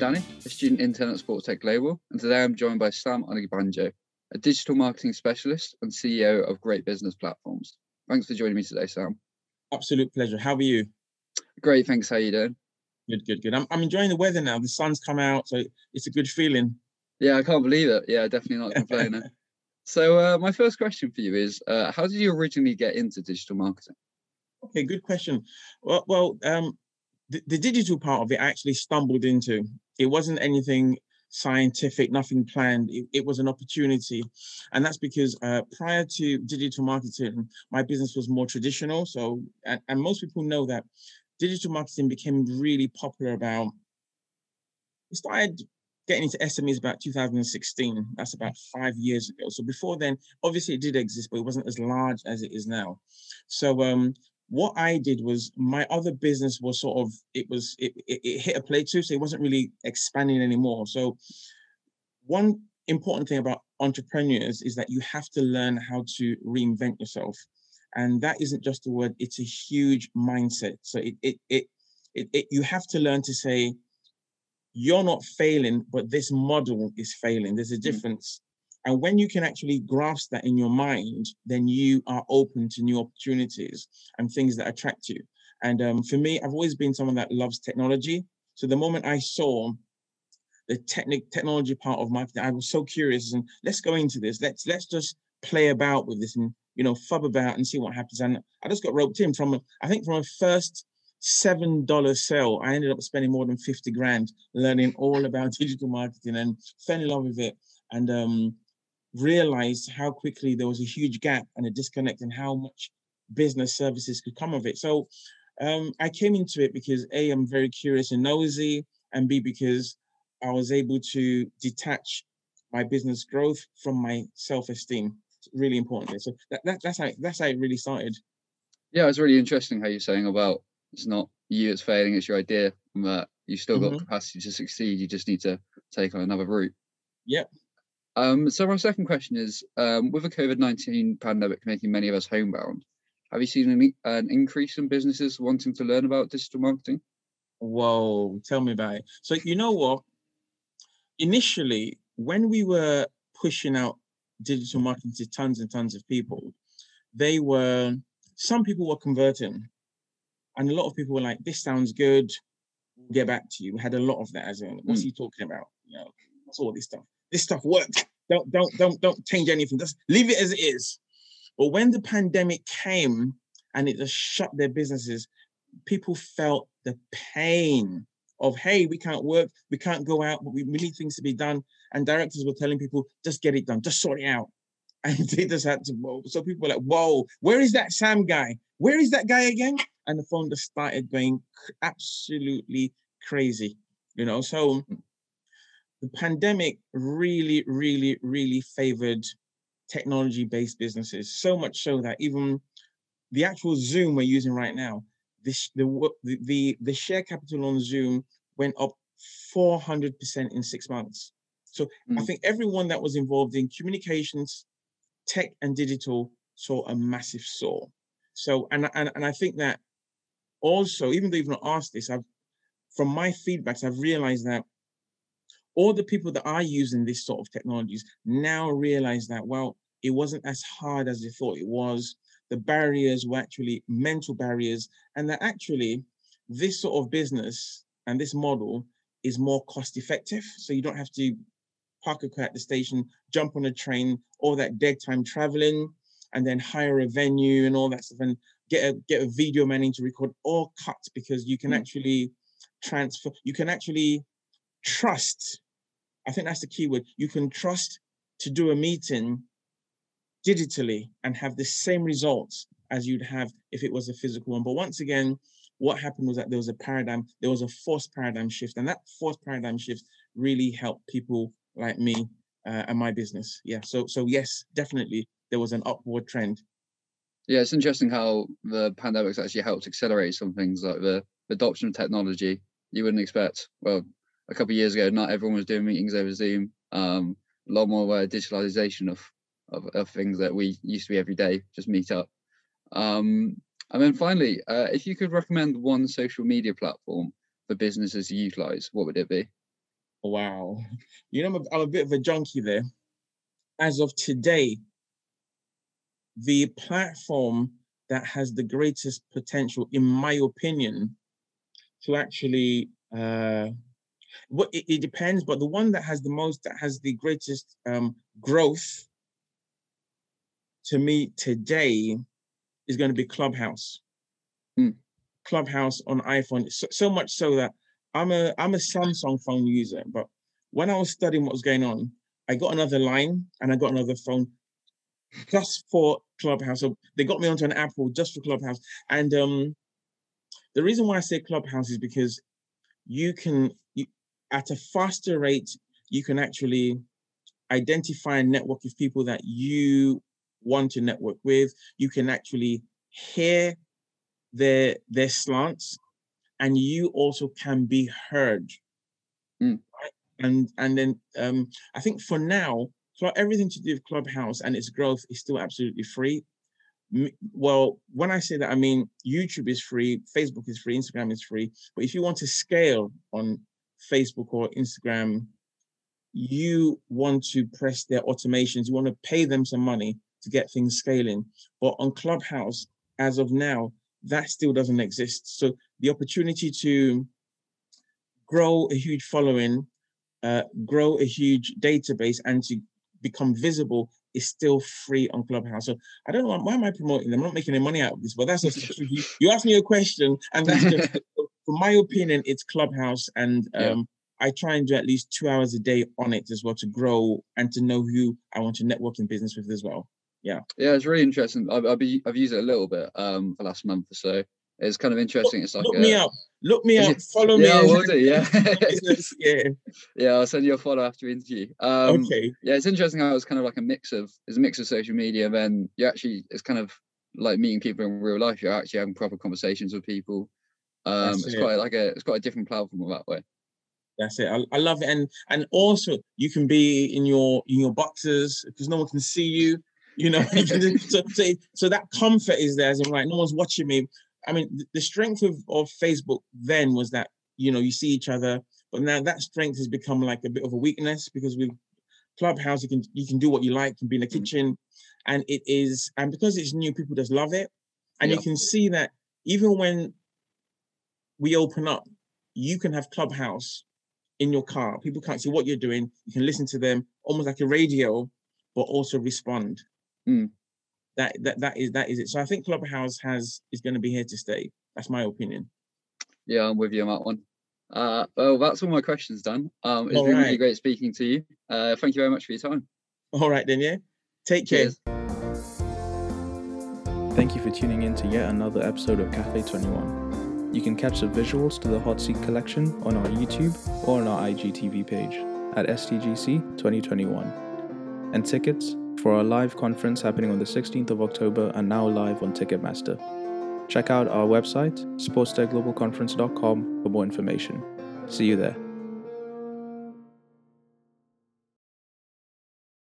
Danny, a student intern at Sports Tech Global, and today I'm joined by Sam Onigbanjo, a digital marketing specialist and CEO of Great Business Platforms. Thanks for joining me today, Sam. Absolute pleasure. How are you? Great, thanks. How are you doing? Good, good, good. I'm, I'm enjoying the weather now. The sun's come out, so it's a good feeling. Yeah, I can't believe it. Yeah, definitely not complaining. so, uh, my first question for you is uh, How did you originally get into digital marketing? Okay, good question. Well, well um, the, the digital part of it I actually stumbled into. It wasn't anything scientific, nothing planned. It, it, was an opportunity. And that's because uh, prior to digital marketing, my business was more traditional. So, and, and, most people know that digital marketing became really popular about, it started getting into SMEs about 2016. That's about five years ago. So before then, obviously it did exist, but it wasn't as large as it is now. So um, what I did was my other business was sort of it was it, it, it hit a plateau, so it wasn't really expanding anymore. So one important thing about entrepreneurs is that you have to learn how to reinvent yourself, and that isn't just a word; it's a huge mindset. So it it it, it, it you have to learn to say you're not failing, but this model is failing. There's a mm. difference. And when you can actually grasp that in your mind, then you are open to new opportunities and things that attract you. And um, for me, I've always been someone that loves technology. So the moment I saw the technic technology part of marketing, I was so curious and let's go into this. Let's let's just play about with this and you know fub about and see what happens. And I just got roped in from I think from a first seven dollar sale, I ended up spending more than 50 grand learning all about digital marketing and fell in love with it. And um, realized how quickly there was a huge gap and a disconnect and how much business services could come of it. So um, I came into it because A, I'm very curious and nosy, and B, because I was able to detach my business growth from my self-esteem. It's really important. So that, that, that's how that's how it really started. Yeah, it's really interesting how you're saying about it's not you that's failing, it's your idea, but you still got mm-hmm. capacity to succeed. You just need to take on another route. Yep, um, so my second question is, um, with the COVID-19 pandemic making many of us homebound, have you seen an, an increase in businesses wanting to learn about digital marketing? Whoa, tell me about it. So you know what? Initially, when we were pushing out digital marketing to tons and tons of people, they were some people were converting, and a lot of people were like, "This sounds good. We'll get back to you." We had a lot of that as in, "What's mm. he talking about?" You know, what's all this stuff this stuff worked. Don't don't don't don't change anything. Just leave it as it is. But when the pandemic came and it just shut their businesses, people felt the pain of hey, we can't work, we can't go out, but we, we need things to be done. And directors were telling people, just get it done, just sort it out. And they just had to. So people were like, whoa, where is that Sam guy? Where is that guy again? And the phone just started going absolutely crazy, you know. So hmm. The pandemic really, really, really favored technology-based businesses. So much so that even the actual Zoom we're using right now, this the the the share capital on Zoom went up 400% in six months. So mm. I think everyone that was involved in communications, tech, and digital saw a massive soar. So and and, and I think that also, even though you've not asked this, I've from my feedbacks, I've realized that all the people that are using this sort of technologies now realize that, well, it wasn't as hard as they thought it was. The barriers were actually mental barriers, and that actually this sort of business and this model is more cost effective. So you don't have to park a car at the station, jump on a train, all that dead time traveling, and then hire a venue and all that stuff, and get a get a video man to record all cut because you can mm. actually transfer. You can actually trust. I think that's the key word. You can trust to do a meeting digitally and have the same results as you'd have if it was a physical one. But once again, what happened was that there was a paradigm, there was a forced paradigm shift, and that forced paradigm shift really helped people like me uh, and my business. Yeah. So so yes, definitely there was an upward trend. Yeah, it's interesting how the pandemic's actually helped accelerate some things like the adoption of technology. You wouldn't expect. Well, a couple of years ago, not everyone was doing meetings over Zoom. Um, a lot more uh, digitalization of, of, of things that we used to be every day, just meet up. Um, and then finally, uh, if you could recommend one social media platform for businesses to utilize, what would it be? Wow. You know, I'm a, I'm a bit of a junkie there. As of today, the platform that has the greatest potential, in my opinion, to actually, uh, what it, it depends, but the one that has the most, that has the greatest um, growth to me today is going to be Clubhouse. Hmm. Clubhouse on iPhone, so, so much so that I'm a I'm a Samsung phone user, but when I was studying what was going on, I got another line and I got another phone just for Clubhouse. So they got me onto an Apple just for Clubhouse. And um, the reason why I say Clubhouse is because you can, you, at a faster rate, you can actually identify and network with people that you want to network with. You can actually hear their their slants, and you also can be heard. Mm. Right? And and then um, I think for now, everything to do with Clubhouse and its growth is still absolutely free. Well, when I say that, I mean YouTube is free, Facebook is free, Instagram is free. But if you want to scale on Facebook or Instagram, you want to press their automations, you want to pay them some money to get things scaling. But on Clubhouse, as of now, that still doesn't exist. So the opportunity to grow a huge following, uh, grow a huge database, and to become visible is still free on Clubhouse. So I don't know why, am I promoting them? I'm not making any money out of this, but that's just you, you asked me a question, and that's just from my opinion, it's Clubhouse, and um, yeah. I try and do at least two hours a day on it as well to grow and to know who I want to network in business with as well. Yeah. Yeah, it's really interesting. I've I've, be, I've used it a little bit um for last month or so. It's kind of interesting. Look, it's like look a, me up. Look me up. Follow yeah, me. Do, yeah. yeah. Yeah, I'll send you a follow after interview. Um, Okay. yeah, it's interesting how it's kind of like a mix of it's a mix of social media. Then you actually it's kind of like meeting people in real life. You're actually having proper conversations with people. Um, That's it's it. quite like a it's quite a different platform that way. That's it. I, I love it, and and also you can be in your in your boxes because no one can see you. You know, you can just- so, so so that comfort is there. As in, like, no one's watching me. I mean, the strength of of Facebook then was that you know you see each other, but now that strength has become like a bit of a weakness because with Clubhouse you can you can do what you like, you can be in the Mm. kitchen, and it is and because it's new, people just love it, and you can see that even when we open up, you can have Clubhouse in your car. People can't see what you're doing. You can listen to them almost like a radio, but also respond. Mm. That that that is that is it. So I think Clubhouse has is going to be here to stay. That's my opinion. Yeah, I'm with you on that one. Uh, well, that's all my questions done. Um, it's All been really great speaking to you. Uh, thank you very much for your time. All right then, yeah. Take care. Cheers. Thank you for tuning in to yet another episode of Cafe 21. You can catch the visuals to the Hot Seat collection on our YouTube or on our IGTV page at STGC 2021. And tickets for our live conference happening on the 16th of October are now live on Ticketmaster. Check out our website, sportstechglobalconference.com, for more information. See you there.